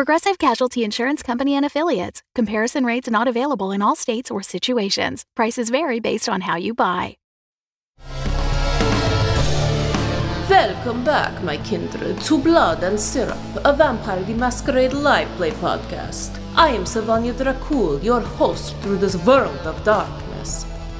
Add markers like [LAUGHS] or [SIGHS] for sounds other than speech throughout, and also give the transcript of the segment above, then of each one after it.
Progressive Casualty Insurance Company and Affiliates. Comparison rates not available in all states or situations. Prices vary based on how you buy. Welcome back, my kindred, to Blood and Syrup, a Vampire the Masquerade live play podcast. I am Savanya Dracul, your host through this world of darkness.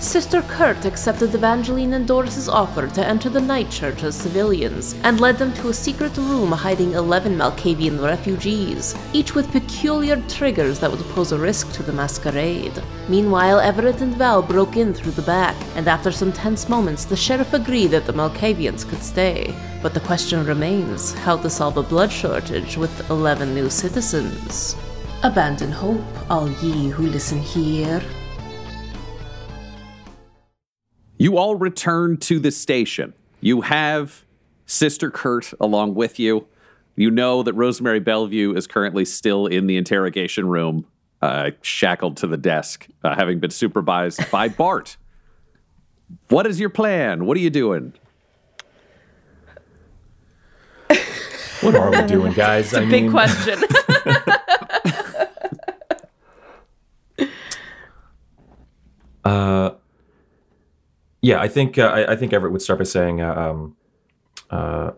Sister Kurt accepted Evangeline and Doris's offer to enter the night church as civilians and led them to a secret room hiding 11 Malkavian refugees, each with peculiar triggers that would pose a risk to the masquerade. Meanwhile, Everett and Val broke in through the back, and after some tense moments, the sheriff agreed that the Malkavians could stay. But the question remains how to solve a blood shortage with 11 new citizens. Abandon hope, all ye who listen here. You all return to the station. You have Sister Kurt along with you. You know that Rosemary Bellevue is currently still in the interrogation room, uh, shackled to the desk, uh, having been supervised by [LAUGHS] Bart. What is your plan? What are you doing? What are we doing, guys? It's a big question. [LAUGHS] [LAUGHS] Uh, yeah, I think uh, I, I think Everett would start by saying, uh, um, uh,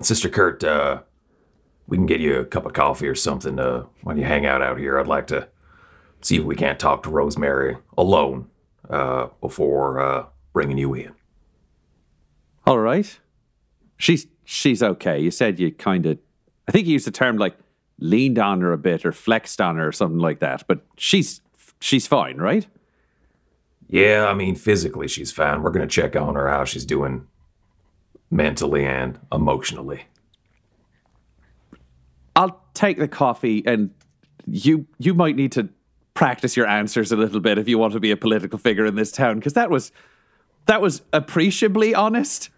"Sister Kurt, uh, we can get you a cup of coffee or something when you hang out out here. I'd like to see if we can't talk to Rosemary alone before bringing you in." All right. She's she's okay. You said you kind of, I think you used the term like leaned on her a bit or flexed on her or something like that. But she's she's fine, right? Yeah, I mean, physically she's fine. We're gonna check on her how she's doing mentally and emotionally. I'll take the coffee, and you you might need to practice your answers a little bit if you want to be a political figure in this town, because that was that was appreciably honest,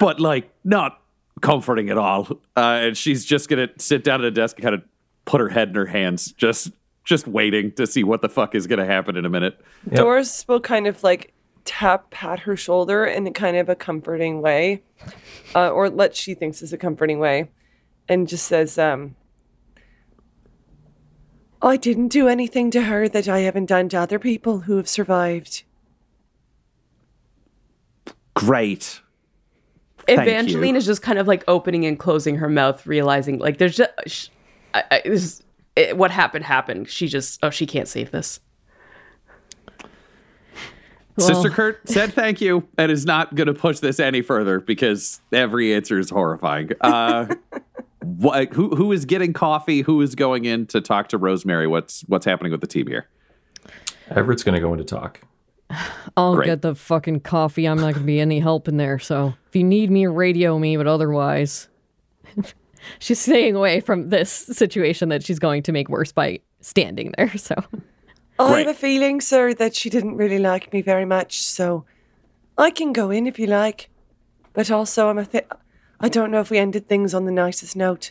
but like not comforting at all. Uh, and she's just gonna sit down at a desk and kind of put her head in her hands, just just waiting to see what the fuck is gonna happen in a minute. Yep. Doris will kind of like tap pat her shoulder in kind of a comforting way, uh, or what she thinks is a comforting way, and just says, um, I didn't do anything to her that I haven't done to other people who have survived. Great. Thank Evangeline you. is just kind of like opening and closing her mouth, realizing like there's just sh- I, I, this, it, what happened happened. She just oh she can't save this. Sister Kurt [LAUGHS] said thank you and is not going to push this any further because every answer is horrifying. Uh, [LAUGHS] what, who who is getting coffee? Who is going in to talk to Rosemary? What's what's happening with the team here? Everett's gonna go in to talk. I'll Great. get the fucking coffee. I'm not gonna be any help in there. So if you need me, radio me. But otherwise, she's staying away from this situation that she's going to make worse by standing there. [LAUGHS] So I Great. have a feeling, sir, that she didn't really like me very much, so I can go in if you like. But also, I'm a th- I don't know if we ended things on the nicest note.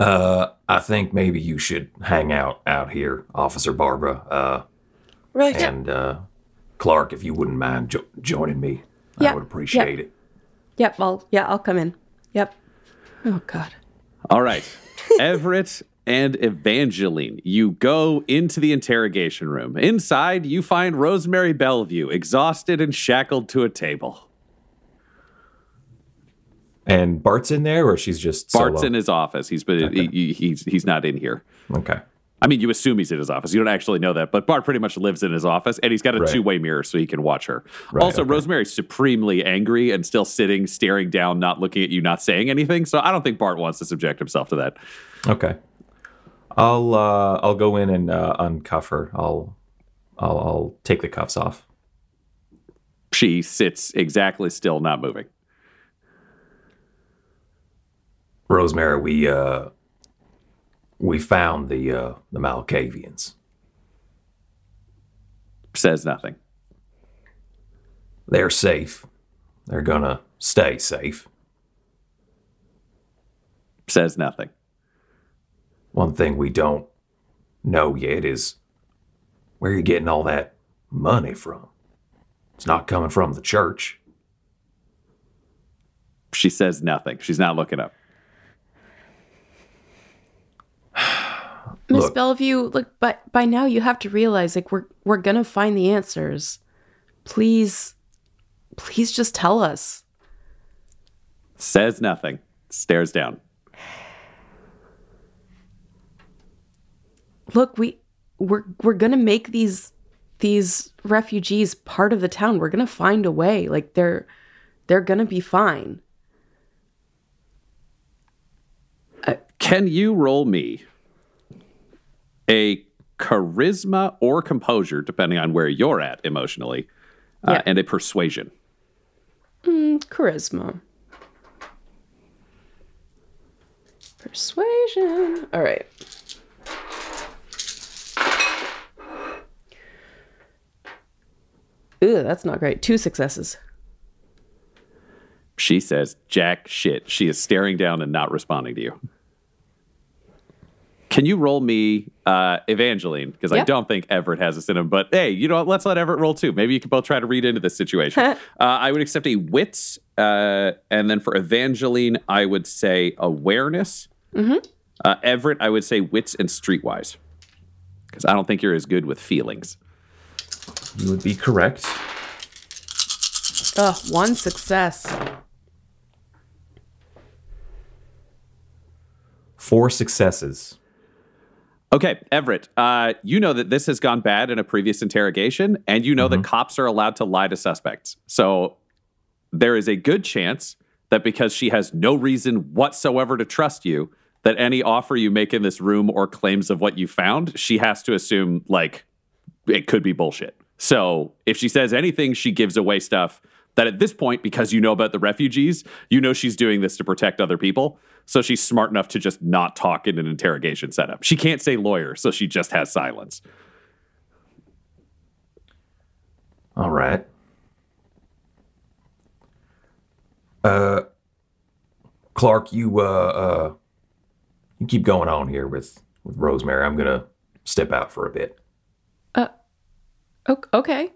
Uh, I think maybe you should hang out out here, Officer Barbara. Uh, Right. and uh, Clark, if you wouldn't mind jo- joining me, Yeah, I would appreciate it. Yep, I'll yeah I'll come in. Yep. Oh God. All right, [LAUGHS] Everett and Evangeline, you go into the interrogation room. Inside, you find Rosemary Bellevue, exhausted and shackled to a table. And Bart's in there, or she's just Bart's solo? in his office. He's been he, he- he's he's not in here. Okay. I mean, you assume he's in his office. You don't actually know that, but Bart pretty much lives in his office, and he's got a Right. two-way mirror so he can watch her. Right, also, okay. Rosemary's supremely angry and still sitting, staring down, not looking at you, not saying anything. So I don't think Bart wants to subject himself to that. Okay. I'll uh, I'll go in and uh, uncuff her. I'll I'll I'll take the cuffs off. She sits exactly still, not moving. Rosemary, we uh we found the uh the Malkavians. Says nothing. They're safe. They're gonna stay safe. Says nothing. One thing we don't know yet is where you're getting all that money from. It's not coming from the church. She says nothing. She's not looking up. Miss Bellevue, look, by by now you have to realize like we're we're gonna find the answers. Please, please just tell us. Says nothing. Stares down. Look, we we're we're gonna make these these refugees part of the town. We're gonna find a way. Like they're they're gonna be fine. Uh, can you roll me a charisma or composure, depending on where you're at emotionally, uh, Yeah. and a persuasion? Charisma. Persuasion. All right. Ew, that's not great. Two successes. She says jack shit. She is staring down and not responding to you. Can you roll me uh, Evangeline? Because I don't think Everett has this in him. But hey, you know what? Let's let Everett roll too. Maybe you can both try to read into this situation. [LAUGHS] uh, I would accept a wits. Uh, and then for Evangeline, I would say awareness. Uh, Everett, I would say wits and streetwise. Because I don't think you're as good with feelings. You would be correct. Ugh, one success. Four successes. Okay, Everett, uh, you know that this has gone bad in a previous interrogation, and you know that cops are allowed to lie to suspects. So there is a good chance that because she has no reason whatsoever to trust you, that any offer you make in this room or claims of what you found, she has to assume like it could be bullshit. So if she says anything, she gives away stuff that at this point, because you know about the refugees, you know she's doing this to protect other people. So she's smart enough to just not talk in an interrogation setup. She can't say lawyer, so she just has silence. All right. Uh, Clark, you uh, uh, you keep going on here with with Rosemary. I'm gonna step out for a bit. Uh, okay.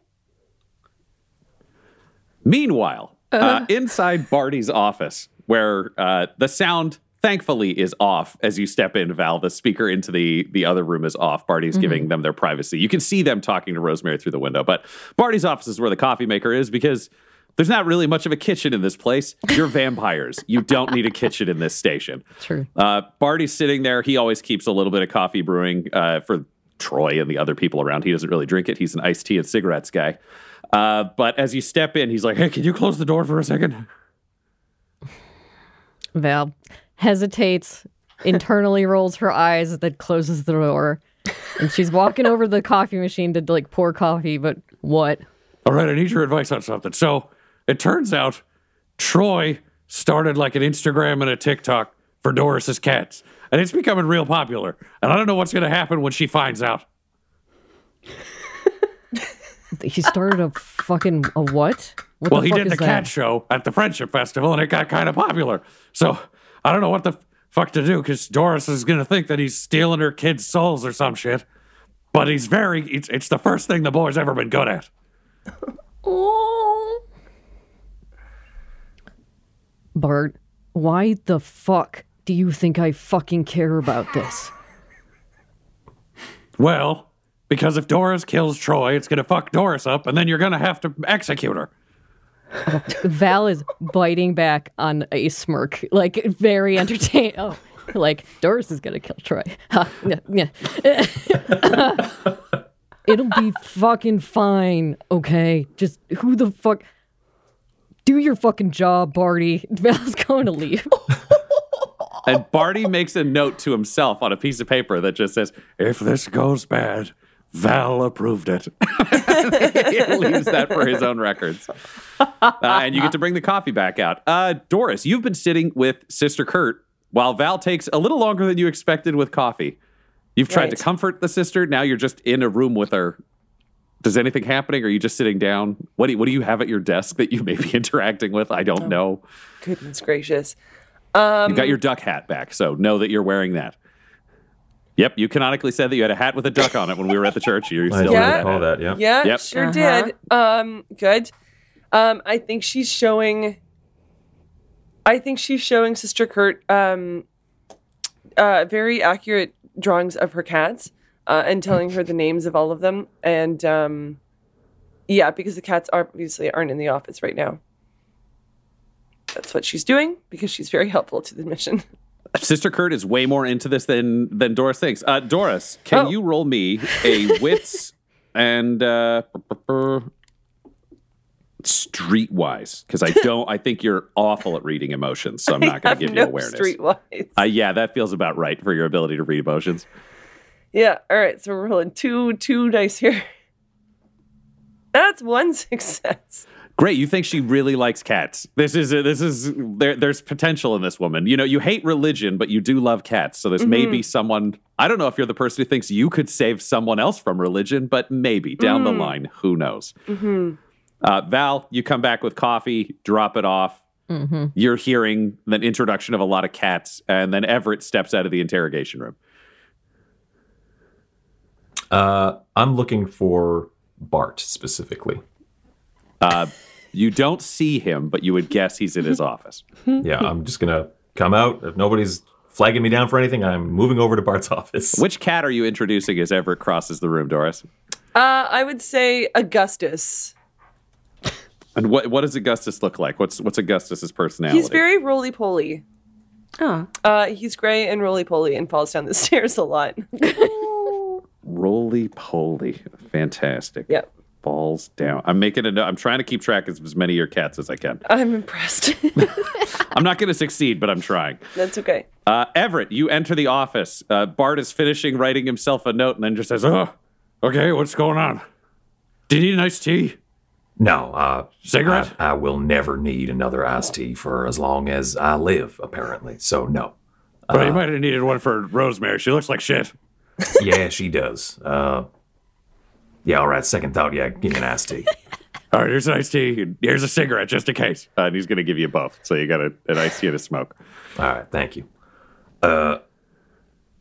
Meanwhile, uh, inside Barty's office, where uh, the sound thankfully is off as you step in, Val, the speaker into the the other room is off. Barty's giving them their privacy. You can see them talking to Rosemary through the window, but Barty's office is where the coffee maker is because there's not really much of a kitchen in this place. You're [LAUGHS] vampires. You don't need a kitchen in this station. True. Uh, Barty's sitting there. He always keeps a little bit of coffee brewing uh, for Troy and the other people around. He doesn't really drink it. He's an iced tea and cigarettes guy. Uh, but as you step in, he's like, "Hey, can you close the door for a second? Val hesitates, internally rolls her eyes, then closes the door. And she's walking over the coffee machine to like pour coffee, but what? All right, I need your advice on something. So it turns out Troy started like an Instagram and a TikTok for Doris's cats, and it's becoming real popular. And I don't know what's going to happen when she finds out. [LAUGHS] He started a fucking a what? what well, he did the that? cat show at the Friendship Festival, and it got kind of popular. So I don't know what the fuck to do because Doris is going to think that he's stealing her kids' souls or some shit. But he's very, it's, it's the first thing the boy's ever been good at. Oh. Bart, why the fuck do you think I fucking care about this? Well, because if Doris kills Troy, it's going to fuck Doris up, and then you're going to have to execute her. Val is biting back on a smirk, like very entertained. Oh, like Doris is gonna kill Troy. [LAUGHS] It'll be fucking fine, okay? Just who the fuck? Do your fucking job, Barty. [LAUGHS] Val's going to leave. And Barty makes a note to himself on a piece of paper that just says, If this goes bad, Val approved it. [LAUGHS] he leaves that for his own records. Uh, and you get to bring the coffee back out. Uh, Doris, you've been sitting with Sister Kurt while Val takes a little longer than you expected with coffee. You've tried to comfort the sister. Now you're just in a room with her. Does anything happening? Are you just sitting down? What do you, what do you have at your desk that you may be [LAUGHS] interacting with? I don't know. Goodness gracious. Um, You've got your duck hat back, so know that you're wearing that. Yep, you canonically said that you had a hat with a duck on it when we were at the church. You're still do Yeah. that recall hat. that. Yeah. Yeah, Yep. sure Uh-huh. did. Um, good. Um, I think she's showing. I think she's showing Sister Kurt um, uh, very accurate drawings of her cats uh, and telling her the names of all of them. And um, yeah, because the cats are obviously aren't in the office right now. That's what she's doing because she's very helpful to the mission. [LAUGHS] Sister Kurt is way more into this than than Doris thinks. Uh, Doris, can Oh. you roll me a wits and uh, streetwise? Because I don't. I think you're awful at reading emotions, so I'm not going to give no you awareness. streetwise. Uh, yeah, that feels about right for your ability to read emotions. Yeah. All right. So we're rolling two two dice here. That's one [LAUGHS] success. Great, you think she really likes cats? This is this is there. There's potential in this woman. You know, you hate religion, but you do love cats. So there's maybe someone. I don't know if you're the person who thinks you could save someone else from religion, but maybe down the line, who knows? Uh, Val, you come back with coffee, drop it off. You're hearing the introduction of a lot of cats, and then Everett steps out of the interrogation room. Uh, I'm looking for Bart specifically. Uh, you don't see him, but you would guess he's in his [LAUGHS] office. Yeah, I'm just gonna come out. If nobody's flagging me down for anything, I'm moving over to Bart's [LAUGHS] office. Which cat are you introducing as Everett crosses the room, Doris? Uh, I would say Augustus. And what what does Augustus look like? What's what's Augustus's personality? He's very roly poly. Oh. Uh, he's gray and roly poly and falls down the [LAUGHS] stairs a lot. roly poly, fantastic. yep. Falls down. I'm making a. note. I'm trying to keep track of as many of your cats as I can. I'm impressed. [LAUGHS] I'm not going to succeed, but I'm trying. That's okay. Uh, Everett, you enter the office. Uh, Bart is finishing writing himself a note and then just says, "Oh, okay, what's going on? Do you need an iced tea? no, uh, Cigarette? I, I will never need another iced tea for as long as I live. Apparently, so no. well, you might have needed one for Rosemary. She looks like shit. Yeah, she does. Uh, yeah, all right. Second thought. Yeah, give me an iced tea. [LAUGHS] All right, here's an iced tea. Here's a cigarette just in case. Uh, and he's going to give you a both. So you got a, an iced tea to smoke. All right, thank you. Uh,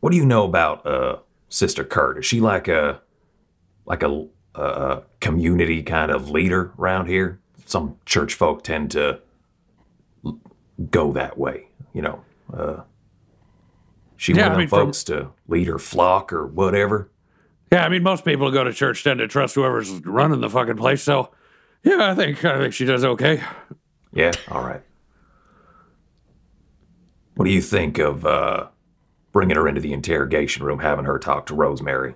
what do you know about uh Sister Kurt? Is she like a like a, a, a community kind of leader around here? Some church folk tend to go that way, you know. Uh, she Yeah, one I mean, them from- folks to lead her flock or whatever. Yeah, I mean, most people who go to church tend to trust whoever's running the fucking place. So, yeah, I think I think she does okay. Yeah, all right. What do you think of uh, bringing her into the interrogation room, having her talk to Rosemary,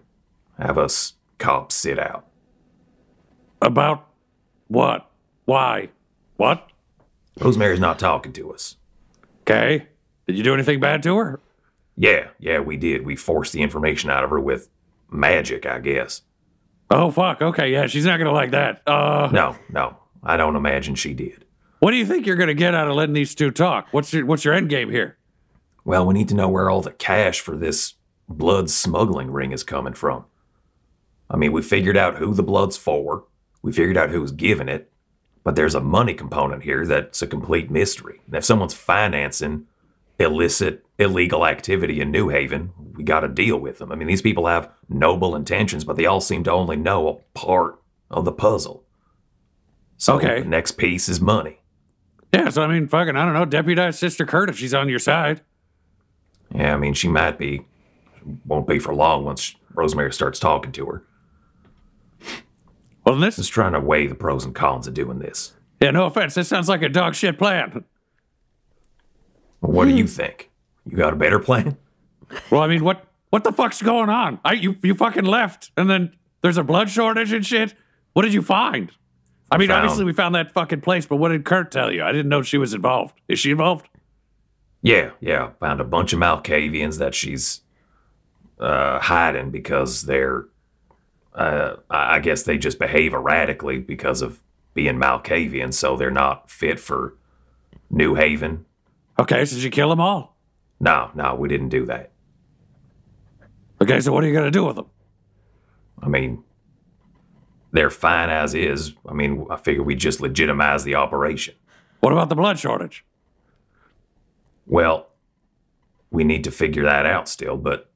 have us cops sit out? About what? Why? What? Rosemary's not talking to us. Okay. Did you do anything bad to her? Yeah, yeah, we did. We forced the information out of her with magic, I guess. Oh fuck. Okay, yeah, she's not gonna like that. Uh, No, no, I don't imagine she did. what do you think you're gonna get out of letting these two talk? What's your What's your end game here? Well, we need to know where all the cash for this blood smuggling ring is coming from. I mean, we figured out who the blood's for, we figured out who's giving it, but there's a money component here that's a complete mystery. And if someone's financing illicit, illegal activity in New Haven, we got to deal with them. I mean, these people have noble intentions, but they all seem to only know a part of the puzzle. So Okay. the next piece is money. Yeah, so I mean, fucking, I don't know, deputize Sister Kurt if she's on your side. Yeah, I mean, she might be. Won't be for long once Rosemary starts talking to her. Well, this is trying to weigh the pros and cons of doing this. yeah, no offense, this sounds like a dog shit plan. What do you think? You got a better plan? Well, I mean, what what the fuck's going on? I you you fucking left, and then there's a blood shortage and shit. What did you find? I mean, Found- obviously we found that fucking place, but what did Kurt tell you? I didn't know she was involved. Is she involved? Yeah, yeah. Found a bunch of Malkavians that she's uh, hiding because they're, uh, I I guess they just behave erratically because of being Malkavian, so they're not fit for New Haven. Okay, so did you kill them all? No, no, we didn't do that. Okay, so what are you gonna do with them? I mean, they're fine as is. I mean, I figure we just legitimize the operation. What about the blood shortage? Well, we need to figure that out still, but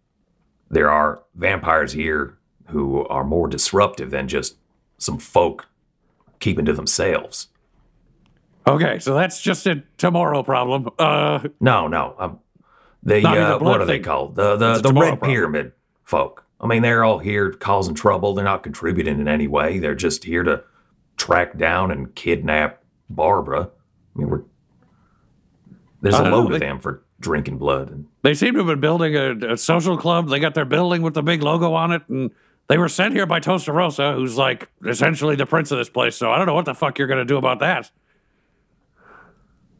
there are vampires here who are more disruptive than just some folk keeping to themselves. Okay, so that's just a tomorrow problem. Uh, No, no. Um, the uh, what are they called? The the, the Red problem. Pyramid folk. I mean, they're all here causing trouble. They're not contributing in any way. They're just here to track down and kidnap Barbara. I mean, we're there's a know, load of they- them for drinking blood. And they seem to have been building a, a social club. They got their building with the big logo on it, and they were sent here by Tosta Rosa, who's like essentially the prince of this place. So I don't know what the fuck you're gonna do about that.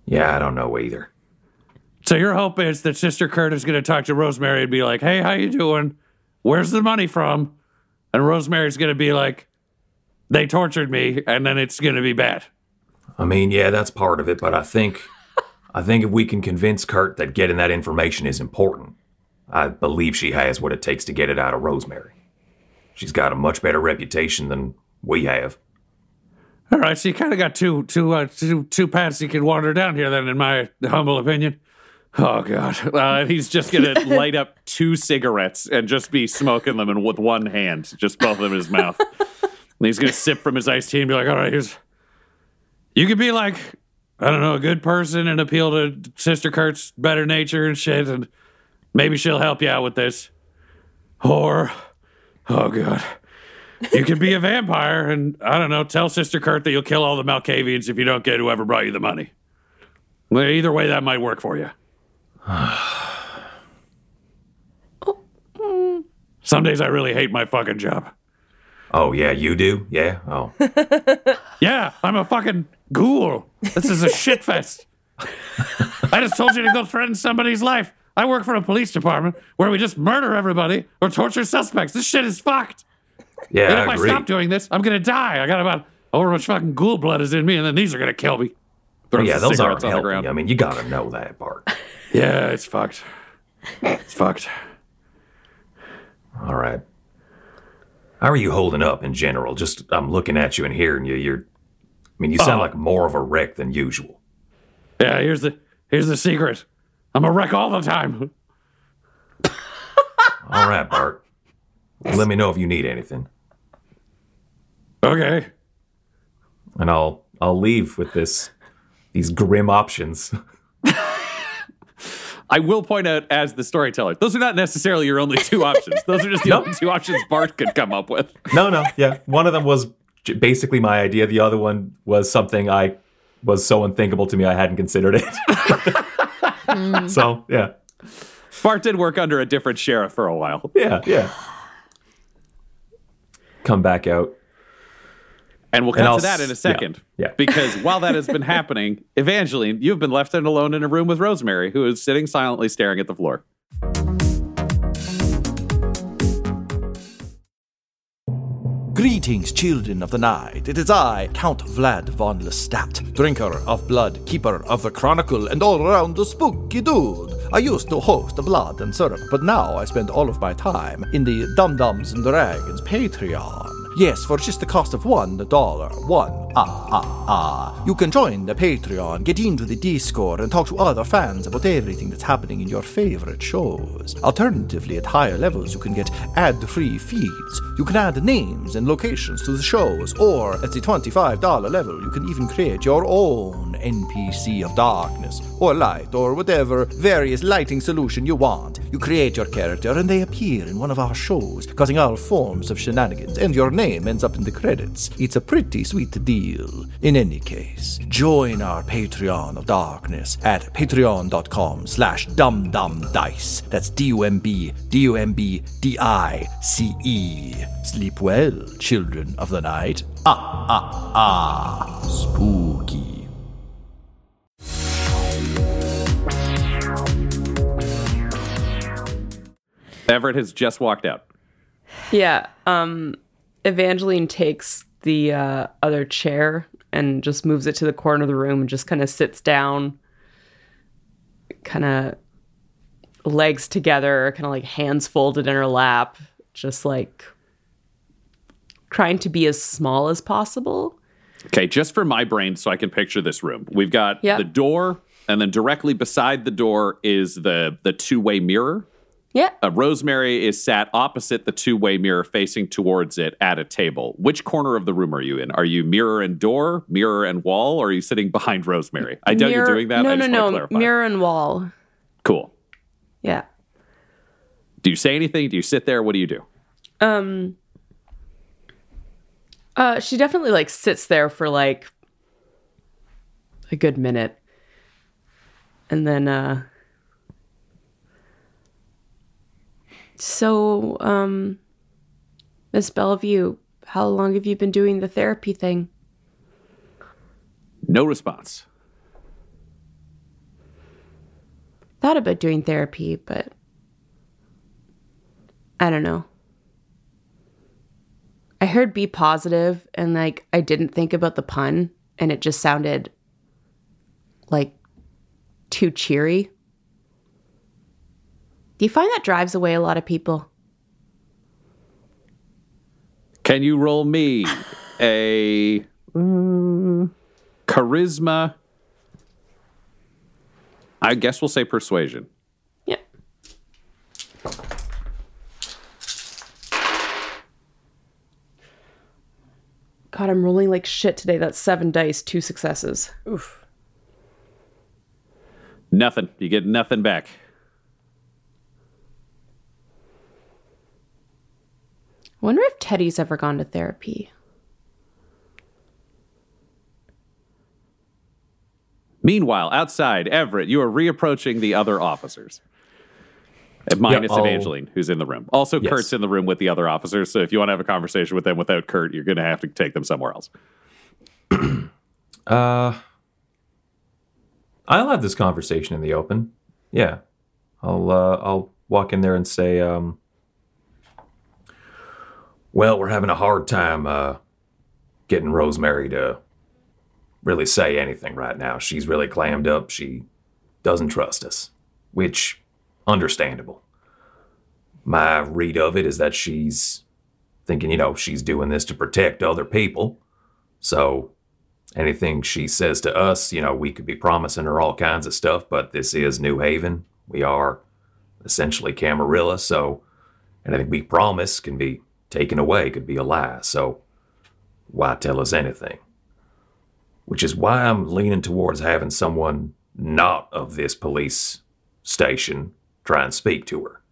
Yeah, I don't know either. So your hope is that Sister Kurt is gonna talk to Rosemary and be like, "Hey, how you doing? Where's the money from?" And Rosemary's gonna be like, "They tortured me," and then it's gonna be bad. I mean, yeah, that's part of it, but I think I think if we can convince Kurt that getting that information is important, I believe she has what it takes to get it out of Rosemary. She's got a much better reputation than we have. All right, so you kind of got two, two, uh, two, two paths you can wander down here, then, in my humble opinion. Oh God, uh, he's just gonna [LAUGHS] light up two cigarettes and just be smoking them and with one hand, just both of them in his mouth. and he's gonna sip from his iced tea and be like, "All right, here's." You could be like, I don't know, a good person and appeal to Sister Kurt's better nature and shit, and maybe she'll help you out with this. Or, oh God, you can be a vampire and I don't know, tell Sister Kurt that you'll kill all the Malkavians if you don't get whoever brought you the money. Well, either way, that might work for you. Some days I really hate my fucking job. Oh yeah, you do? Yeah. Oh. [LAUGHS] Yeah, I'm a fucking ghoul. This is a shit fest. I just told you to go threaten somebody's life. I work for a police department where we just murder everybody or torture suspects. This shit is fucked. Yeah, And if I I stop doing this, I'm gonna die. I got about however much fucking ghoul blood is in me, and then these are gonna kill me. Throws yeah, those aren't on the helping. I mean, you gotta know that part. [LAUGHS] Yeah, it's fucked. It's fucked. All right. How are you holding up in general? Just I'm looking at you and hearing you. You're. I mean, you sound Oh. like more of a wreck than usual. Yeah, here's the here's the secret. I'm a wreck all the time. [LAUGHS] All right, Bart. Let me know if you need anything, Okay. and I'll I'll leave with this these grim options. [LAUGHS] I will point out as the storyteller, those are not necessarily your only two options. Those are just the [LAUGHS] only two options Bart could come up with. No, no, yeah. One of them was basically my idea. The other one was something I was so unthinkable to me I hadn't considered it. [LAUGHS] Hmm. so yeah, Bart did work under a different sheriff for a while. yeah, yeah. Come back out. And we'll And cut I'll to that in a second. yeah. Because [LAUGHS] while that has been happening, Evangeline, you've been left alone in a room with Rosemary, who is sitting silently staring at the floor. Greetings, children of the night. It is I, Count Vlad von Lestat, drinker of blood, keeper of the chronicle, and all around a spooky dude. I used to host Blood and Syrup, but now I spend all of my time in the Dum Dums and Dragons Patreon. Yes, for just the cost of one dollar. One. Ah, ah, ah. You can join the Patreon, get into the Discord, and talk to other fans about everything that's happening in your favorite shows. Alternatively, at higher levels, you can get ad free feeds. You can add names and locations to the shows, or at the $25 level, you can even create your own NPC of darkness, or light, or whatever various lighting solution you want. You create your character, and they appear in one of our shows, causing all forms of shenanigans, and your name ends up in the credits. It's a pretty sweet deal. In any case, join our Patreon of darkness at patreon.com slash dumbdumbdice. That's D-U-M-B, D-U-M-B, D-I-C-E. Sleep well, children of the night. Ah, ah, ah. Spooky. Everett has just walked out. Yeah. Um, Evangeline takes the uh, other chair and just moves it to the corner of the room and just kind of sits down, kind of legs together, kind of like hands folded in her lap, just like trying to be as small as possible. Okay, just for my brain, so I can picture this room. We've got Yeah. the door, and then directly beside the door is the the two way mirror. Yeah. Uh, Rosemary is sat opposite the two way mirror, facing towards it at a table. Which corner of the room are you in? Are you mirror and door, mirror and wall, or are you sitting behind Rosemary? I doubt you're doing that. No, I no, no. clarify. Mirror and wall. Cool. Yeah. Do you say anything? Do you sit there? What do you do? Um uh she definitely like sits there for like a good minute. And then uh So um Miss Bellevue, how long have you been doing the therapy thing? No response. Thought about doing therapy, but I don't know. I heard be positive and like I didn't think about the pun and it just sounded like too cheery. Do you find that drives away a lot of people? Can you roll me a mm, charisma? I guess we'll say persuasion. Yep. God, I'm rolling like shit today. That's seven dice, two successes. Oof. Nothing. You get nothing back. I wonder if Teddy's ever gone to therapy. Meanwhile, outside, Everett, you are reapproaching the other officers. Uh, Minus I'll- Evangeline, who's in the room. Also, Yes. Kurt's in the room with the other officers. So if you want to have a conversation with them without Kurt, you're going to have to take them somewhere else. [CLEARS THROAT] Uh, I'll have this conversation in the open. Yeah, I'll uh, I'll walk in there and say, um, "Well, we're having a hard time uh, getting Rosemary to really say anything right now. She's really clammed up. She doesn't trust us, which understandable. My read of it is that she's thinking, you know, she's doing this to protect other people. So anything she says to us, you know, we could be promising her all kinds of stuff, but this is New Haven. We are essentially Camarilla, so anything we promise can be taken away, could be a lie. So why tell us anything? Which is why I'm leaning towards having someone not of this police station try and speak to her.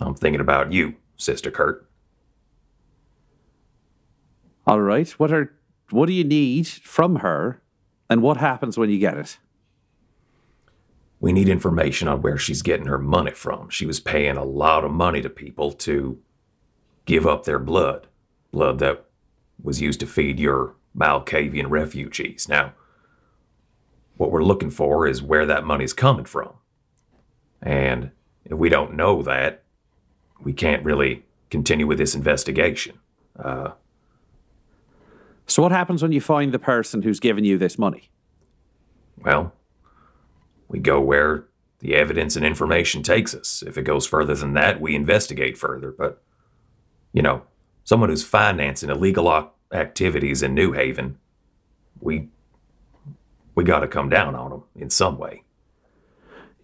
I'm thinking about you, Sister Kurt. All right. What are what do you need from her, and what happens when you get it? We need information on where she's getting her money from. She was paying a lot of money to people to give up their blood, blood that was used to feed your Malkavian refugees. Now, what we're looking for is where that money's coming from. And if we don't know that, we can't really continue with this investigation. Uh, So what happens when you find the person who's given you this money? Well, we go where the evidence and information takes us. If it goes further than that, we investigate further. But, you know, someone who's financing illegal activities in New Haven, we we got to come down on them in some way.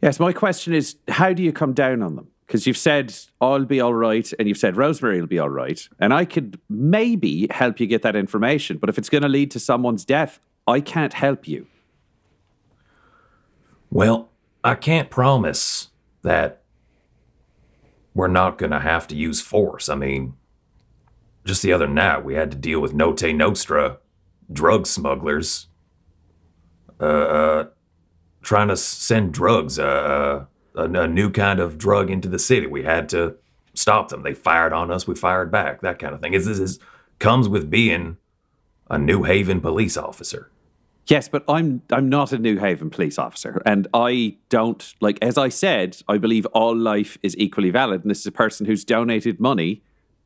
Yes, my question is how do you come down on them? Because you've said I'll be all right, and you've said Rosemary will be all right, and I could maybe help you get that information. But if it's going to lead to someone's death, I can't help you. Well, I can't promise that we're not going to have to use force. I mean, just the other night we had to deal with Note Nostra drug smugglers uh, uh, trying to send drugs, uh, uh, a, a new kind of drug into the city. We had to stop them. They fired on us, we fired back, that kind of thing. This is, comes with being a New Haven police officer. Yes, but I'm I'm not a New Haven police officer, and I don't like. As I said, I believe all life is equally valid, and this is a person who's donated money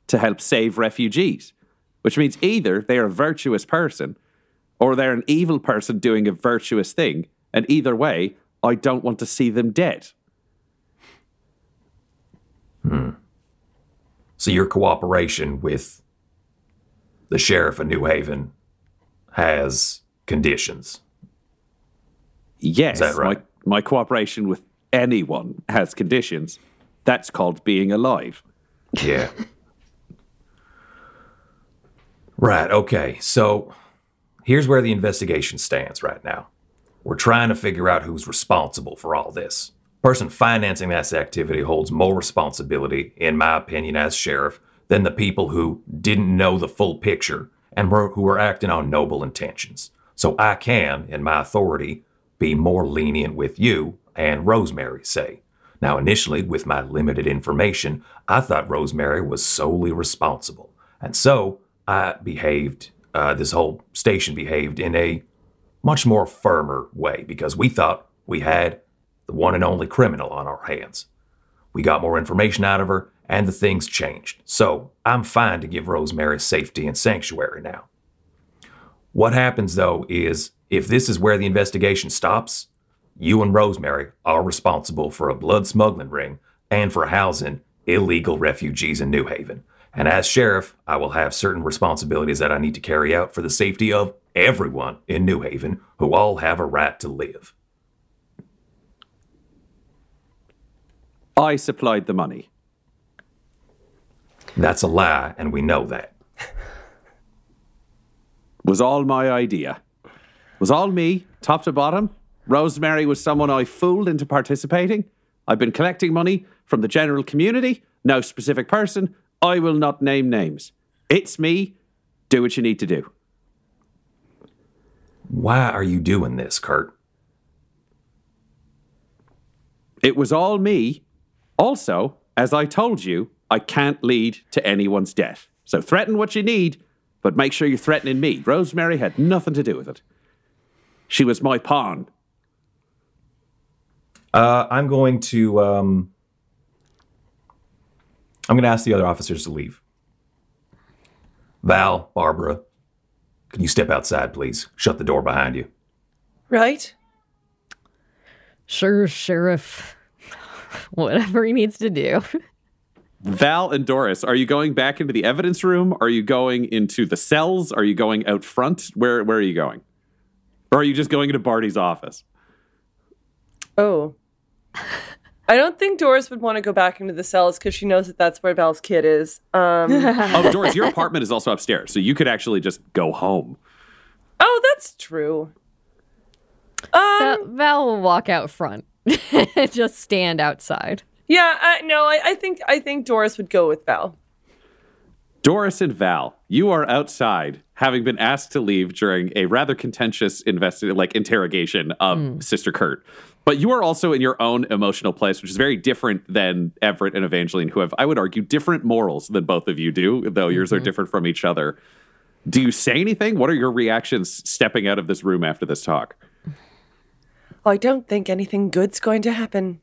to help save refugees, which means either they are a virtuous person, or they're an evil person doing a virtuous thing, and either way, I don't want to see them dead. Hmm. So your cooperation with the sheriff of New Haven has conditions. Yes, that right? my, my cooperation with anyone has conditions. That's called being alive. Yeah. [LAUGHS] right, okay. So here's where the investigation stands right now. We're trying to figure out who's responsible for all this. Person financing this activity holds more responsibility, in my opinion, as sheriff, than the people who didn't know the full picture and were, who were acting on noble intentions. So I can, in my authority, be more lenient with you and Rosemary, say. Now, initially, with my limited information, I thought Rosemary was solely responsible. And so I behaved, uh, this whole station behaved in a much more firmer way because we thought we had the one and only criminal on our hands. We got more information out of her, and the things changed. So I'm fine to give Rosemary safety and sanctuary now. What happens though is if this is where the investigation stops, you and Rosemary are responsible for a blood smuggling ring and for housing illegal refugees in New Haven. And as sheriff, I will have certain responsibilities that I need to carry out for the safety of everyone in New Haven who all have a right to live. I supplied the money. That's a lie, and we know that. Was all my idea. Was all me, top to bottom. Rosemary was someone I fooled into participating. I've been collecting money from the general community, no specific person. I will not name names. It's me. Do what you need to do. Why are you doing this, Kurt? It was all me. Also, as I told you, I can't lead to anyone's death. So threaten what you need, but make sure you're threatening me. Rosemary had nothing to do with it. She was my pawn. Uh, I'm going to. Um, I'm going to ask the other officers to leave. Val, Barbara, can you step outside, please? Shut the door behind you. Right? Sure, Sheriff. Whatever he needs to do. Val and Doris, are you going back into the evidence room? Are you going into the cells? Are you going out front? Where where are you going? Or are you just going into Barty's office? Oh. I don't think Doris would want to go back into the cells because she knows that that's where Val's kid is. Um, [LAUGHS] Oh, Doris, your apartment is also upstairs, so you could actually just go home. oh, that's true. Um, Val, Val will walk out front. [LAUGHS] Just stand outside. yeah, I, no, I, I think I think Doris would go with Val. Doris and Val, you are outside, having been asked to leave during a rather contentious investi- like interrogation of Sister Kurt. But you are also in your own emotional place, which is very different than Everett and Evangeline, who have, I would argue, different morals than both of you do, though yours are mm-hmm. different from each other. Do you say anything? What are your reactions stepping out of this room after this talk? I don't think anything good's going to happen.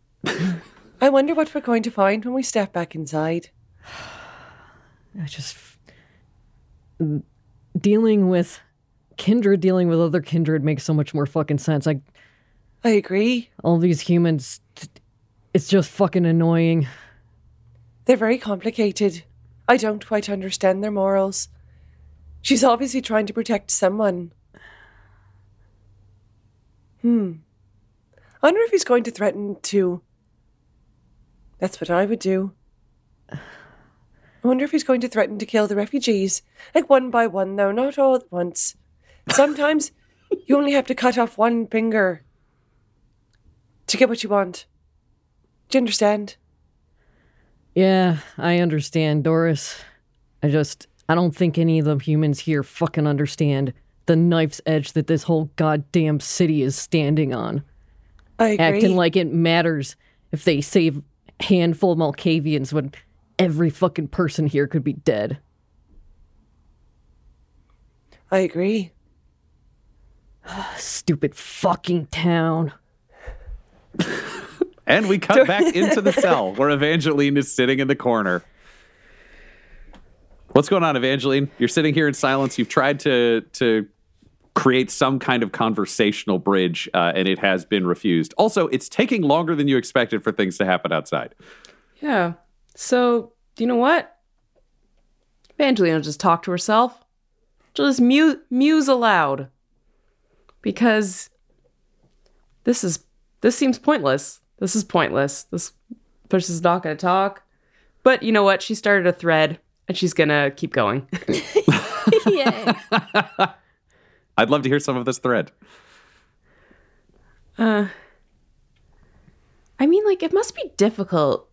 I wonder what we're going to find when we step back inside. [SIGHS] I just dealing with kindred dealing with other kindred makes so much more fucking sense. Like I agree. all these humans it's just fucking annoying. They're very complicated. I don't quite understand their morals. She's obviously trying to protect someone. Hmm. I wonder if he's going to threaten to. That's what I would do. I wonder if he's going to threaten to kill the refugees. Like one by one, though, not all at once. Sometimes you only have to cut off one finger to get what you want. Do you understand? Yeah, I understand, Doris. I just I don't think any of the humans here fucking understand the knife's edge that this whole goddamn city is standing on. I agree. Acting like it matters if they save a handful of Malkavians when every fucking person here could be dead. I agree. [SIGHS] Stupid fucking town. And we cut back into the [LAUGHS] cell where Evangeline is sitting in the corner. What's going on, Evangeline? You're sitting here in silence. You've tried to to create some kind of conversational bridge, uh, and it has been refused. Also, it's taking longer than you expected for things to happen outside. Yeah. So, do you know what? Evangeline will just talk to herself. She'll just muse, muse aloud. Because this is this seems pointless. This is pointless. This person's not gonna talk. But you know what? She started a thread and she's gonna keep going. [LAUGHS] Yay. [LAUGHS] I'd love to hear some of this thread. Uh, I mean, like, it must be difficult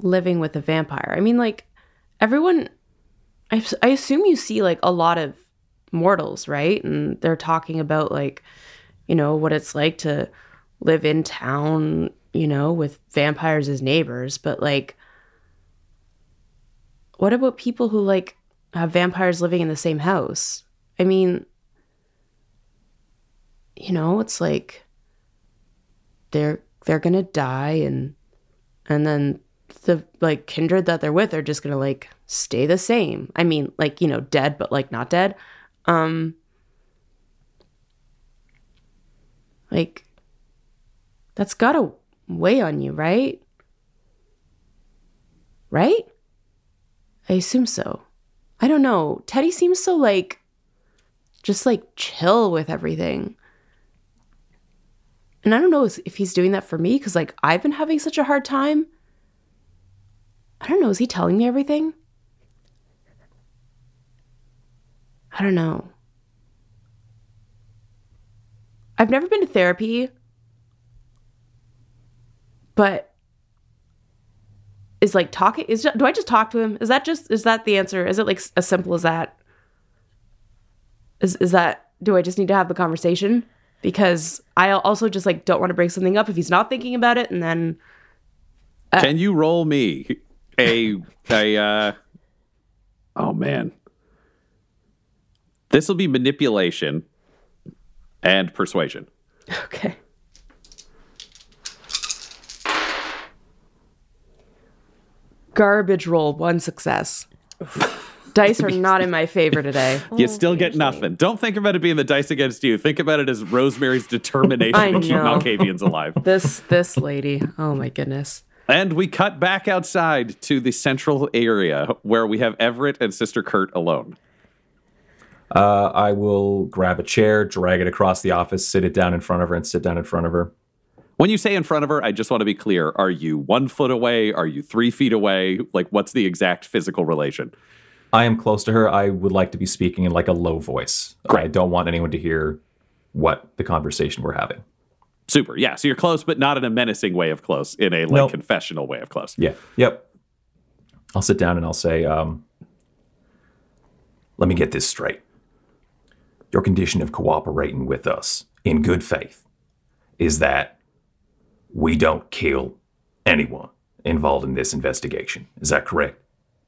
living with a vampire. I mean, like, everyone, I, I assume you see, like, a lot of mortals, right? And they're talking about, like, you know, what it's like to live in town, you know, with vampires as neighbors. But, like, what about people who, like, have vampires living in the same house? I mean, you know, it's like, they're they're gonna die and and then the like kindred that they're with are just gonna like stay the same i mean like you know dead but like not dead um like that's gotta weigh on you right right i assume so i don't know teddy seems so like just like chill with everything and I don't know if he's doing that for me because, like, I've been having such a hard time. I don't know. Is he telling me everything? I don't know. I've never been to therapy, but is like talking is do I just talk to him? Is that just is that the answer? Is it like as simple as that? Is is that do I just need to have the conversation? Because I also just like don't want to bring something up if he's not thinking about it and then Can you roll me a a uh oh man. This will be manipulation and persuasion. [LAUGHS] okay. Garbage roll, one success. Dice are not in my favor today. [LAUGHS] You still get nothing. Don't think about it being the dice against you. Think about it as Rosemary's determination [LAUGHS] to keep know. Malkavians alive. [LAUGHS] This this lady. Oh my goodness. And we cut back outside to the central area where we have Everett and Sister Kurt alone. Uh, I will grab a chair, drag it across the office, sit it down in front of her, and sit down in front of her. When you say in front of her, I just want to be clear. Are you one foot away? Are you three feet away? Like, what's the exact physical relation? I am close to her. I would like to be speaking in like a low voice. Great. I don't want anyone to hear what the conversation we're having. Super. Yeah. So you're close, but not in a menacing way of close, in a like Nope. confessional way of close. Yeah. Yep. I'll sit down and I'll say, um, let me get this straight. Your condition of cooperating with us in good faith is that we don't kill anyone involved in this investigation. Is that correct?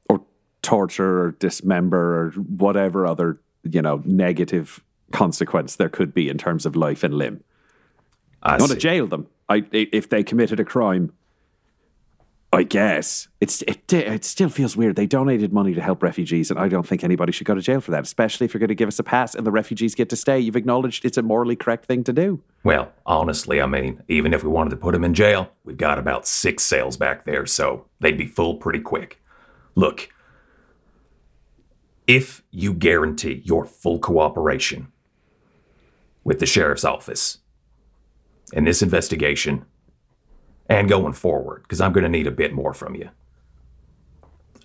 Or torture or dismember or whatever other, you know, negative consequence there could be in terms of life and limb. I I want to jail them. I- if they committed a crime, I guess it's it. It still feels weird. They donated money to help refugees, and I don't think anybody should go to jail for that. Especially if you're going to give us a pass and the refugees get to stay. You've acknowledged it's a morally correct thing to do. Well, honestly, I mean, even if we wanted to put them in jail, we've got about six sales back there, so they'd be full pretty quick. Look, if you guarantee your full cooperation with the sheriff's office in this investigation and going forward, because I'm going to need a bit more from you,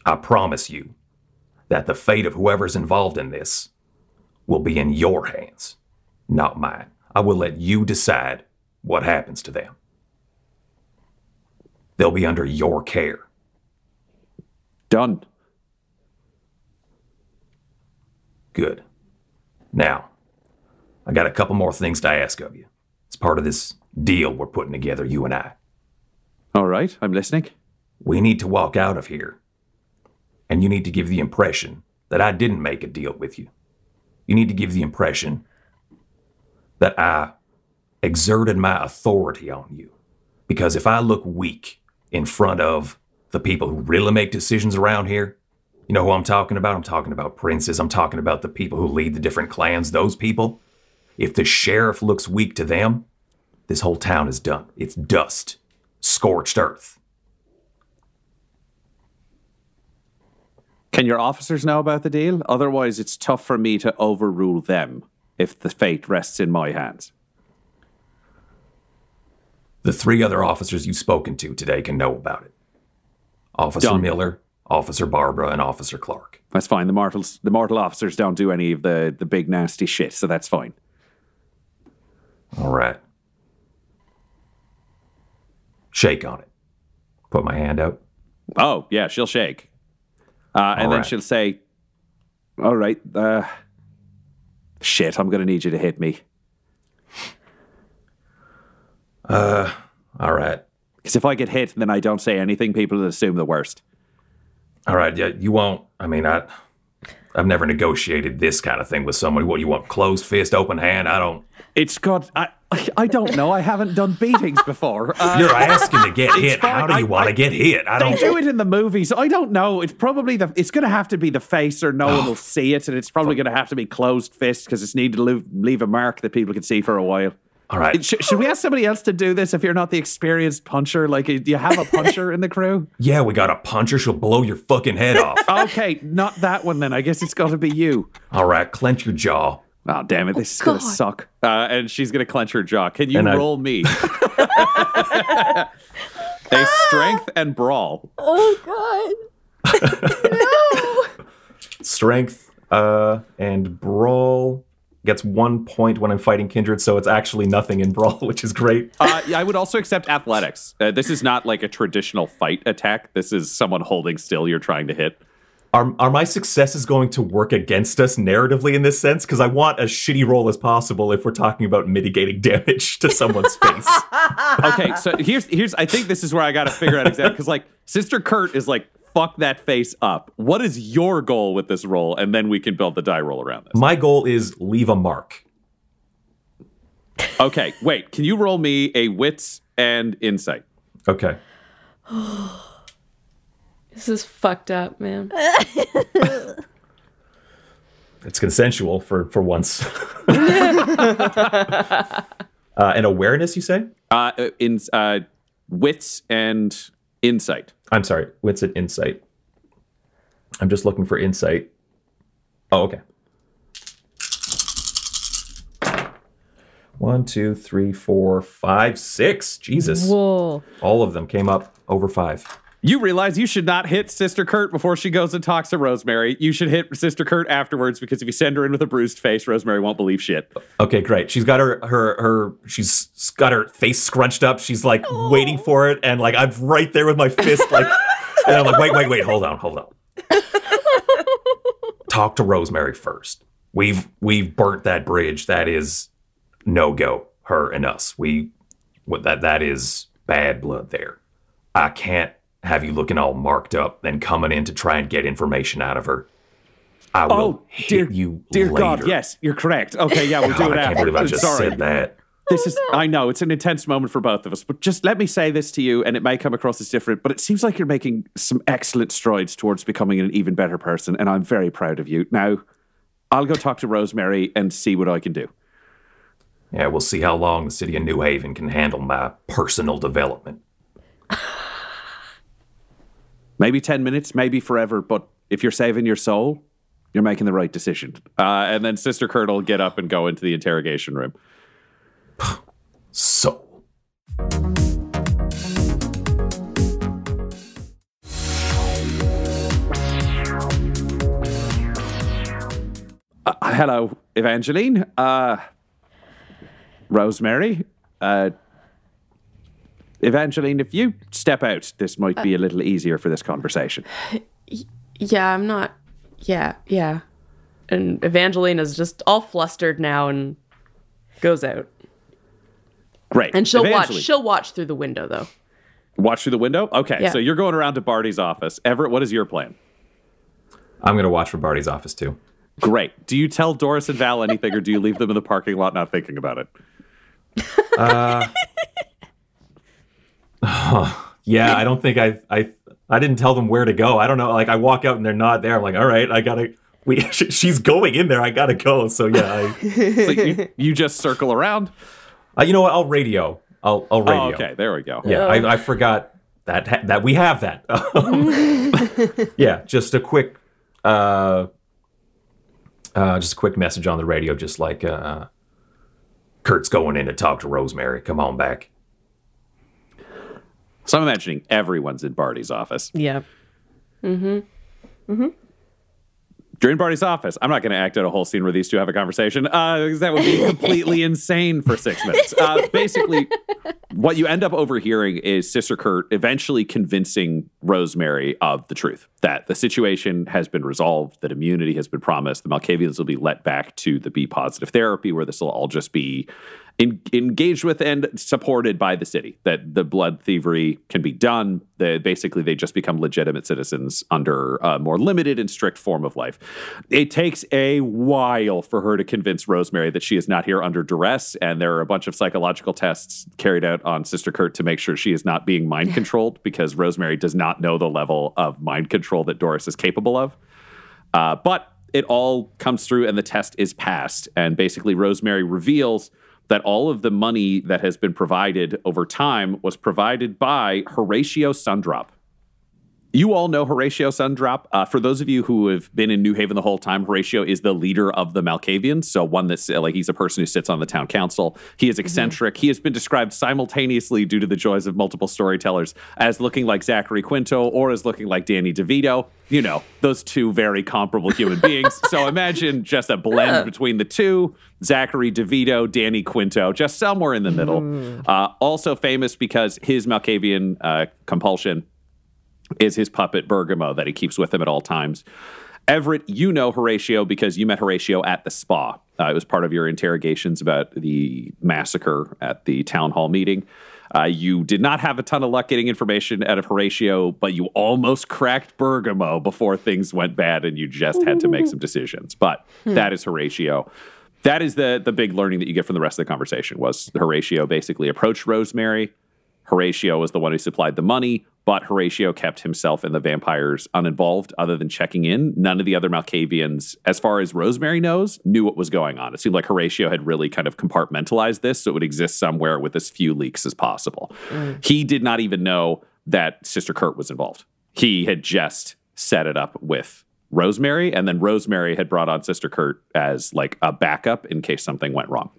I promise you that the fate of whoever's involved in this will be in your hands not mine. I will let you decide what happens to them. They'll be under your care. Done. Good. Now, I got a couple more things to ask of you. It's part of this deal we're putting together, you and I. All right, I'm listening. We need to walk out of here, and you need to give the impression that I didn't make a deal with you. You need to give the impression that I exerted my authority on you. Because if I look weak in front of the people who really make decisions around here, you know who I'm talking about? I'm talking about princes. I'm talking about the people who lead the different clans, those people. If the sheriff looks weak to them, this whole town is done. It's dust, scorched earth. Can your officers know about the deal? Otherwise, it's tough for me to overrule them if the fate rests in my hands. The three other officers you've spoken to today can know about it. Officer Done. Miller, Officer Barbara, and Officer Clark. That's fine. The mortals, the mortal officers don't do any of the the big nasty shit, so that's fine. All right. Shake on it. Put my hand out. Oh yeah, she'll shake, uh, and All then she'll say, "All right, uh, shit, I'm gonna need you to hit me All right. because if I get hit and then I don't say anything, people will assume the worst." All right. Yeah, you won't. I mean, I, I've never negotiated this kind of thing with somebody. What you want? Closed fist, open hand? I don't. It's got. I I don't know. I haven't done beatings [LAUGHS] before. Uh, You're asking to get hit. fine. How do you I- want I- to get hit? I don't. They do it in the movies. I don't know. It's probably the. It's going to have to be the face, or no Oh. one will see it, and it's probably going to have to be closed fist because it's needed to leave, leave a mark that people can see for a while. All right. Sh- should we ask somebody else to do this if you're not the experienced puncher? Like, do you have a puncher in the crew? [LAUGHS] Yeah, we got a puncher. She'll blow your fucking head off. [LAUGHS] Okay, not that one then. I guess it's got to be you. All right. Clench your jaw. Oh damn it! This is going to suck. Uh, and she's going to clench her jaw. Can you And I- roll me? [LAUGHS] a strength and brawl. Oh God. No. Strength uh, and brawl gets one point when I'm fighting kindred, so it's actually nothing in brawl, [LAUGHS] which is great. Uh, yeah, I would also accept athletics. Uh, this is not like a traditional fight attack. This is someone holding still you're trying to hit. Are, are my successes going to work against us narratively in this sense? Because I want as shitty roll as possible if we're talking about mitigating [LAUGHS] damage to someone's face. [LAUGHS] Okay, so here's here's I think this is where I got to figure out exactly because like Sister Kurt is like fuck that face up. What is your goal with this roll? And then we can build the die roll around this. My goal is leave a mark. Okay, wait. Can you roll me a wits and insight? Okay. [SIGHS] This is fucked up, man. [LAUGHS] It's consensual for for once. [LAUGHS] [LAUGHS] uh, and awareness, you say? Uh, in uh, wits and insight. I'm sorry. What's an insight? I'm just looking for insight. Oh, okay. One, two, three, four, five, six. Jesus. Whoa. All of them came up over five. You realize you should not hit Sister Kurt before she goes and talks to Rosemary. You should hit Sister Kurt afterwards because if you send her in with a bruised face, Rosemary won't believe shit. Okay, great. She's got her her her she's got her face scrunched up. She's like waiting for it, and like I'm right there with my fist, like, [LAUGHS] and I'm like, wait, wait, wait, hold on, hold on. Talk to Rosemary first. We've we've burnt that bridge. That is no go. Her and us. We what that that is bad blood there. I can't have you looking all marked up, and coming in to try and get information out of her. I will Oh, hit dear, you dear later. God, yes, you're correct. Okay, yeah, we'll do God, it I can't believe I just Sorry. said that. This is, I know, it's an intense moment for both of us, but just let me say this to you, and it may come across as different, but it seems like you're making some excellent strides towards becoming an even better person, and I'm very proud of you. Now, I'll go talk to Rosemary and see what I can do. Yeah, we'll see how long the city of New Haven can handle my personal development. [LAUGHS] Maybe 10 minutes, maybe forever, but if you're saving your soul, you're making the right decision. Uh, and then Sister Kurt will get up and go into the interrogation room. Soul. Uh, hello, Evangeline. Uh, Rosemary. Uh, Evangeline, if you step out, this might be uh, a little easier for this conversation. Yeah, I'm not. Yeah, yeah. And Evangeline is just all flustered now and goes out. Great. And she'll watch. She'll watch through the window though. watch through the window. Okay, Yeah. so you're going around to Barty's office. Everett, what is your plan? I'm going to watch for Barty's office too. Great. Do you tell Doris and Val anything, or do you leave them in the parking lot not thinking about it? Uh, [SIGHS] Yeah, I don't think I I I didn't tell them where to go. I don't know. Like I walk out and they're not there. I'm like, all right, I gotta. We [LAUGHS] she's going in there. I gotta go. So yeah, I, [LAUGHS] So you, you just circle around. uh, you know what? I'll radio. I'll I'll radio. Oh, okay. There we go. Yeah, I, I forgot that that we have that. [LAUGHS] yeah, just a quick uh, uh, just a quick message on the radio, just like uh, Kurt's going in to talk to Rosemary. Come on back. So I'm imagining everyone's in Barty's office. Yeah. Mm-hmm. Mm-hmm. During Barty's office. I'm not going to act out a whole scene where these two have a conversation. Uh, 'cause that would be completely [LAUGHS] insane for six minutes. Uh, basically, what you end up overhearing is Sister Kurt eventually convincing Rosemary of the truth that the situation has been resolved, that immunity has been promised, the Malkavians will be let back to the B positive therapy, where this will all just be en- engaged with and supported by the city. That the blood thievery can be done. That basically they just become legitimate citizens under a more limited and strict form of life. It takes a while for her to convince Rosemary that she is not here under duress, and there are a bunch of psychological tests carried out on Sister Kurt to make sure she is not being mind controlled because Rosemary does not know the level of mind control that Doris is capable of. Uh, but it all comes through and the test is passed. And basically, Rosemary reveals that all of the money that has been provided over time was provided by Horatio Sundrop. You all know Horatio Sundrop. Uh, for those of you who have been in New Haven the whole time, Horatio is the leader of the Malkavians. So one that's uh, like he's a person who sits on the town council. He is eccentric. He has been described simultaneously due to the joys of multiple storytellers as looking like Zachary Quinto or as looking like Danny DeVito. You know, those two very comparable human [LAUGHS] beings. So imagine just a blend between the two. Zachary DeVito, Danny Quinto, just somewhere in the middle. Uh, also famous because his Malkavian uh, compulsion is his puppet Bergamo that he keeps with him at all times. Everett, you know Horatio because you met Horatio at the spa. Uh, it was part of your interrogations about the massacre at the town hall meeting. Uh, you did not have a ton of luck getting information out of Horatio, but you almost cracked Bergamo before things went bad and you just had to make some decisions. But that is Horatio. That is the the big learning that you get from the rest of the conversation was Horatio basically approached Rosemary. Horatio was the one who supplied the money, but Horatio kept himself and the vampires uninvolved other than checking in. None of the other Malkavians, as far as Rosemary knows, knew what was going on. It seemed like Horatio had really kind of compartmentalized this so it would exist somewhere with as few leaks as possible. Mm. He did not even know that Sister Kurt was involved. He had just set it up with Rosemary, and then Rosemary had brought on Sister Kurt as like a backup in case something went wrong.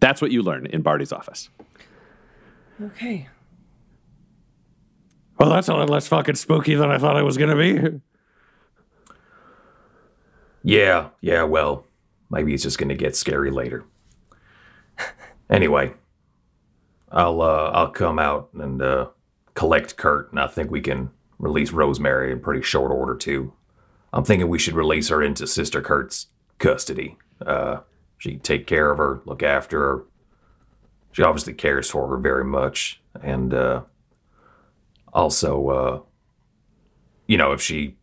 That's what you learn in Barty's office. Okay. Well, that's a lot less fucking spooky than I thought it was going to be. Yeah, yeah, well, maybe it's just going to get scary later. anyway, I'll uh, I'll come out and uh, collect Kurt, and I think we can release Rosemary in pretty short order too. I'm thinking we should release her into Sister Kurt's custody. Uh, she can take care of her, look after her. She obviously cares for her very much, and uh, also, uh, you know, if she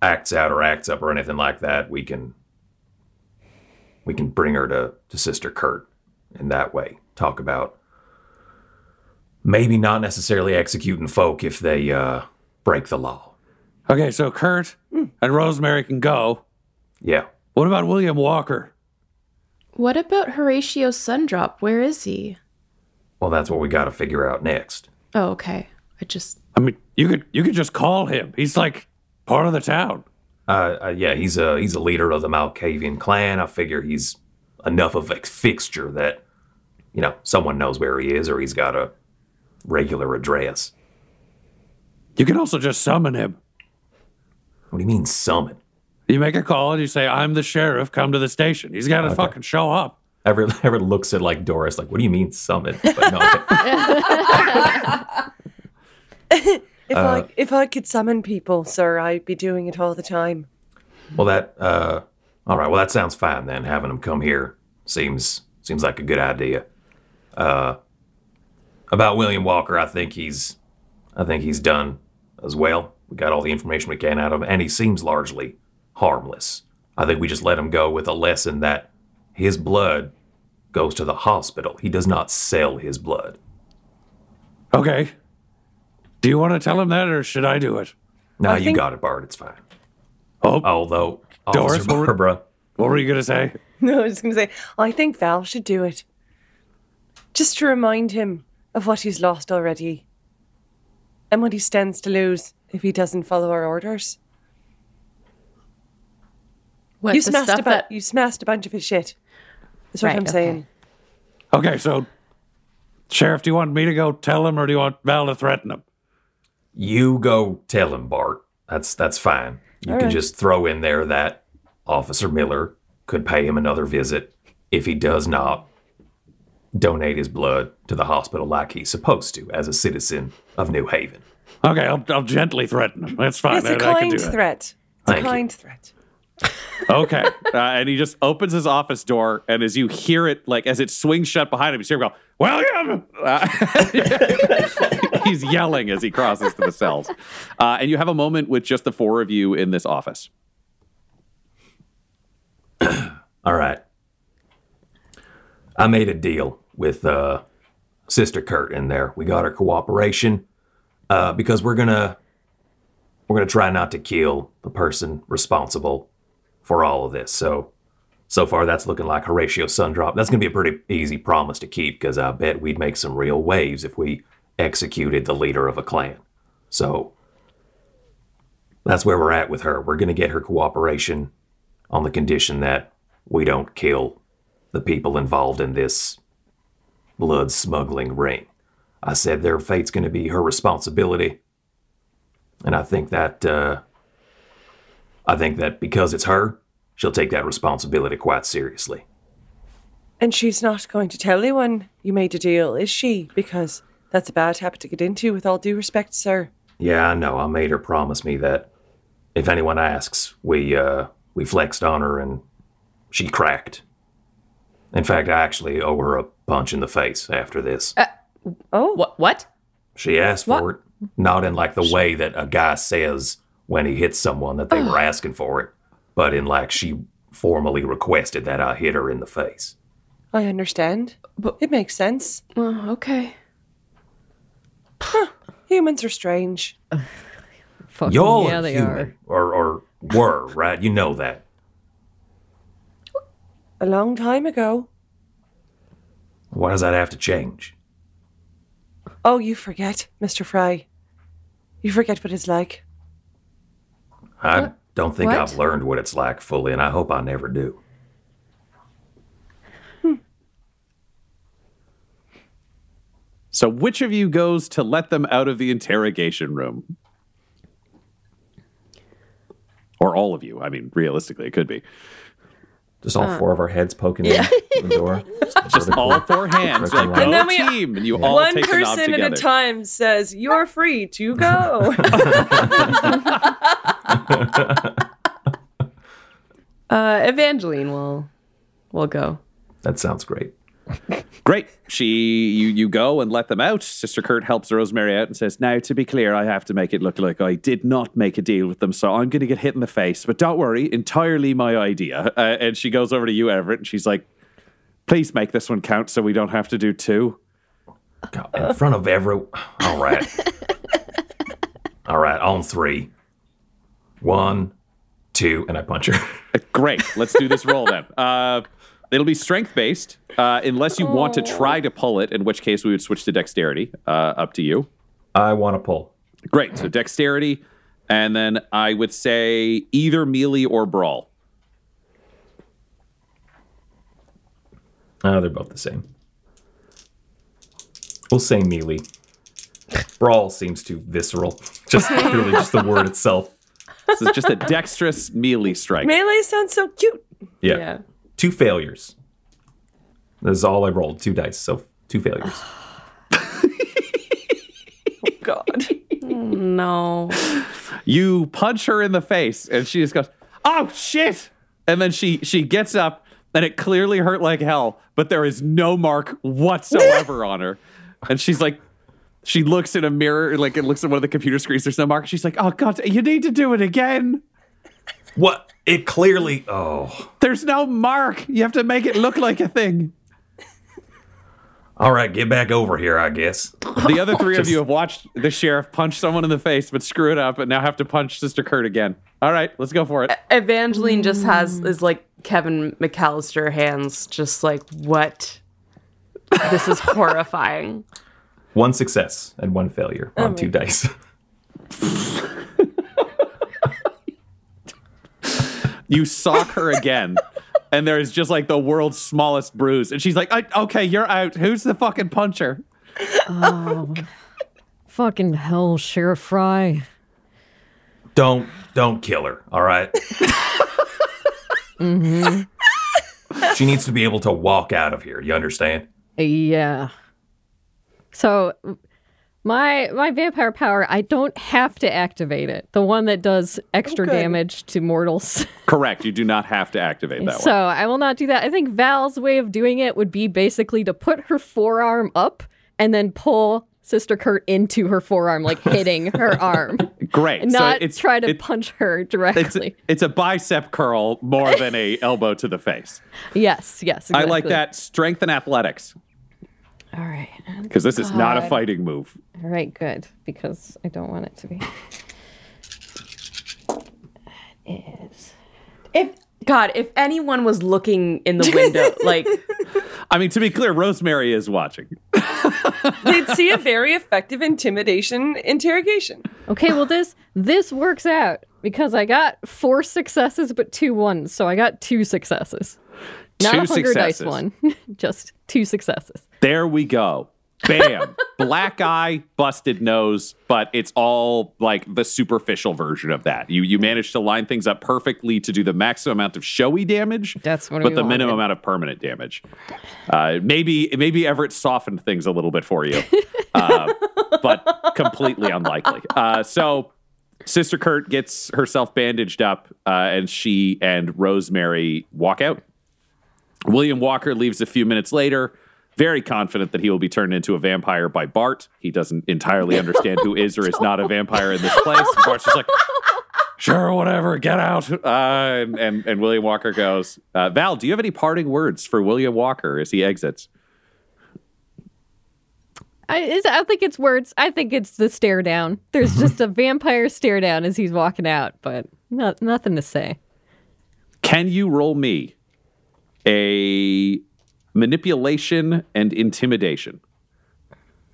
acts out or acts up or anything like that, we can we can bring her to, to Sister Kurt in that way. Talk about maybe not necessarily executing folk if they uh, break the law. Okay, so Kurt and Rosemary can go. Yeah. What about William Walker? What about Horatio Sundrop? Where is he? Well, that's what we got to figure out next. Oh, okay. I just. I mean, you could you could just call him. He's like part of the town. Uh, uh, yeah, he's a he's a leader of the Malkavian clan. I figure he's enough of a fixture that you know someone knows where he is, or he's got a regular address. You can also just summon him. What do you mean summon? You make a call and you say, "I'm the sheriff. Come to the station." He's got to fucking show up. Everett, [LAUGHS] Everett looks at like Doris, like, "What do you mean summon?" But no, okay. [LAUGHS] If I if I could summon people, sir, I'd be doing it all the time. well, that uh, all right. Well, that sounds fine then. Having them come here seems seems like a good idea. Uh, about William Walker, I think he's I think he's done as well. We got all the information we can out of him, and he seems largely harmless. I think we just let him go with a lesson that his blood goes to the hospital. He does not sell his blood. Okay. Do you want to tell him that, or should I do it? No, I you think- got it, Bart. It's fine. Oh, Although, Doris, Officer what were- Barbara, what were you gonna say? [LAUGHS] No, I was just gonna say, I think Val should do it. Just to remind him of what he's lost already. and what he stands to lose if he doesn't follow our orders. What, you smashed a bu- that- you smashed a bunch of his shit. That's what Right, I'm okay. saying. Okay, so Sheriff, do you want me to go tell him or do you want Val to threaten him? You go tell him, Bart. That's that's fine. You can just throw in there that Officer Miller could pay him another visit if he does not donate his blood to the hospital like he's supposed to as a citizen of New Haven. Okay, I'll, I'll gently threaten him. That's fine. It's a I, I can kind do that. threat. It's Thank a you. kind threat. Okay. Uh, and he just opens his office door, and as you hear it, like as it swings shut behind him, you hear him go, William! Uh, [LAUGHS] he's yelling as he crosses to the cells. Uh, and you have a moment with just the four of you in this office. [CLEARS THROAT] All right. I made a deal with uh, Sister Kurt in there. We got her cooperation uh, because we're gonna we're gonna try not to kill the person responsible for all of this. So so far, that's looking like Horatio Sundrop. That's gonna be a pretty easy promise to keep because I bet we'd make some real waves if we executed the leader of a clan. So that's where we're at with her. We're gonna get her cooperation on the condition that we don't kill the people involved in this blood smuggling ring. I said their fate's going to be her responsibility, and I think that uh, I think that because it's her, she'll take that responsibility quite seriously. And she's not going to tell anyone you made a deal, is she? Because that's a bad habit to get into, with all due respect, sir. Yeah, I know. I made her promise me that if anyone asks, we uh, we flexed on her and she cracked. In fact, I actually owe her a punch in the face after this. Oh, What? What? She asked for it, not in like the way that a guy says when he hit someone that they were asking for it, but in like she formally requested that I hit her in the face. I understand. But it makes sense. Oh, okay. Humans are strange. [SIGHS] Fucking Y'all yeah, are they human, are. or or were right. You know that. A long time ago. Why does that have to change? Oh, you forget, Mr. Fry. You forget what it's like. I don't think What? I've learned what it's like fully, and I hope I never do. Hmm. So, which of you goes to let them out of the interrogation room? Or all of you. I mean, realistically, it could be. Just all uh, four of our heads poking in the door. [LAUGHS] Just all four hands. You're like, And go then we- team. And you all One take the knob person at a time says, You're free to go. [LAUGHS] [LAUGHS] [LAUGHS] Uh, Evangeline will will go. That sounds great. [LAUGHS] Great. She, you, you go and let them out. Sister Kurt helps Rosemary out and says, "Now, to be clear, I have to make it look like I did not make a deal with them, so I'm going to get hit in the face. But don't worry, entirely my idea." Uh, and she goes over to you, Everett, and she's like, "Please make this one count, so we don't have to do two. God, in front of every. All right. [LAUGHS] all right, on three. One, two, and I punch her. Great. Let's do this roll then. [LAUGHS] Uh, it'll be strength based, uh, unless you want to try to pull it, in which case we would switch to dexterity. Uh, up to you. I want to pull. Great. So dexterity, and then I would say either melee or brawl. Uh, they're both the same. We'll say melee. [LAUGHS] Brawl seems too visceral. [LAUGHS] Just purely just the word itself. This is just a dexterous melee strike. Melee sounds so cute. Yeah. Yeah. Two failures. This is all I rolled. Two dice. So two failures. [SIGHS] oh, God. [LAUGHS] No. You punch her in the face, and she just goes, "Oh shit!" And then she she gets up, and it clearly hurt like hell, but there is no mark whatsoever [LAUGHS] on her. And she's like, she looks in a mirror, like it looks at one of the computer screens. There's no mark. She's like, "Oh god, you need to do it again." What? It clearly. Oh. There's no mark. You have to make it look like a thing. All right, get back over here, I guess. The other three of you have watched the sheriff punch someone in the face, but screw it up, and now have to punch Sister Kurt again. All right, let's go for it. Evangeline just has is like Kevin McAllister hands, just like what? This is horrifying. [LAUGHS] One success and one failure oh on two dice. [LAUGHS] You sock her again, and there is just like the world's smallest bruise. And she's like, I, "Okay, you're out. Who's the fucking puncher?" Oh, Fucking hell, Sheriff Fry. don't don't kill her. All right? Mm-hmm. She needs to be able to walk out of here. You understand? Yeah. So my my vampire power, I don't have to activate it. The one that does extra Okay. damage to mortals. [LAUGHS] Correct. You do not have to activate that so one. I will not do that. I think Val's way of doing it would be basically to put her forearm up and then pull Sister Kurt into her forearm, like [LAUGHS] hitting her arm. Great. And So not it's try to it- punch her It's directly. it's a bicep curl more than a [LAUGHS] elbow to the face. yes, yes. I like that strength and athletics All right. because this is not a fighting move. All right, good. Because I don't want it to be. It is. If God, if anyone was looking in the window, [LAUGHS] like I mean, to be clear, Rosemary is watching. [LAUGHS] they'd see a very effective intimidation interrogation. Okay, well this this works out because I got four successes but two ones, so I got two successes. Not a hunger dice one, [LAUGHS] just two successes. There we go. Bam. [LAUGHS] Black eye, busted nose, but it's all like the superficial version of that. You you managed to line things up perfectly to do the maximum amount of showy damage. That's what but the minimum amount of permanent damage. Uh, maybe maybe Everett softened things a little bit for you, [LAUGHS] uh, but completely unlikely. Uh, so Sister Kurt gets herself bandaged up, uh, and she and Rosemary walk out. William Walker leaves a few minutes later, very confident that he will be turned into a vampire by Bart. He doesn't entirely understand who is or is not a vampire in this place. Bart's just like, sure, whatever, get out. Uh, and, and, and William Walker goes, uh, Val, do you have any parting words for William Walker as he exits? I, I don't think it's words. I think it's the stare down. There's just a vampire stare down as he's walking out, but not, nothing to say. Can you roll me a manipulation and intimidation?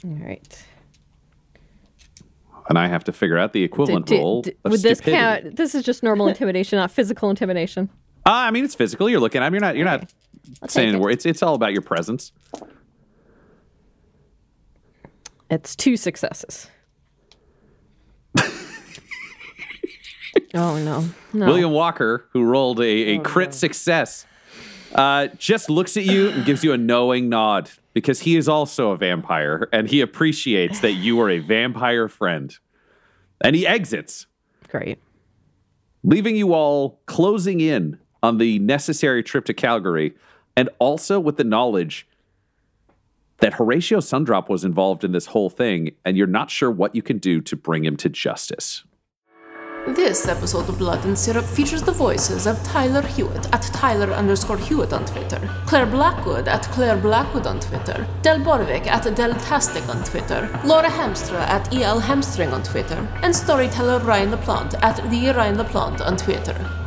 All right. And I have to figure out the equivalent D- d- roll d- of would this count? This is just normal [LAUGHS] intimidation, not physical intimidation. Uh, I mean, it's physical. You're looking at him. You're not. You're not saying it. a word. It's it's all about your presence. It's two successes. [LAUGHS] oh no, no. William Walker, who rolled a, a crit success, uh, just looks at you and gives you a knowing nod because he is also a vampire and he appreciates that you are a vampire friend. And he exits, Great. leaving you all closing in on the necessary trip to Calgary and also with the knowledge that Horatio Sundrop was involved in this whole thing and you're not sure what you can do to bring him to justice. This episode of Blood and Syrup features the voices of Tyler Hewitt at Tyler underscore Hewitt on Twitter, Clare Blackwood at Clare Blackwood on Twitter, Del Borovic at Deltastic on Twitter, Laura Hamstra at EL Hamstring on Twitter, and storyteller Ryan LaPlante at the Ryan LaPlante on Twitter.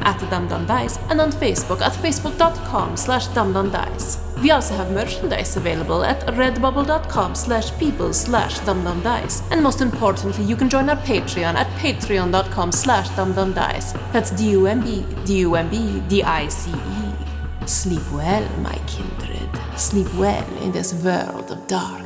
at dumbdumbdice, and on Facebook at facebook.com slash dumbdumbdice. We also have merchandise available at redbubble.com slash people slash dumbdumbdice. And most importantly, you can join our Patreon at patreon.com slash dumbdumbdice. That's D-U-M-B, D-U-M-B, D-I-C-E. Sleep well, my kindred. Sleep well in this world of darkness.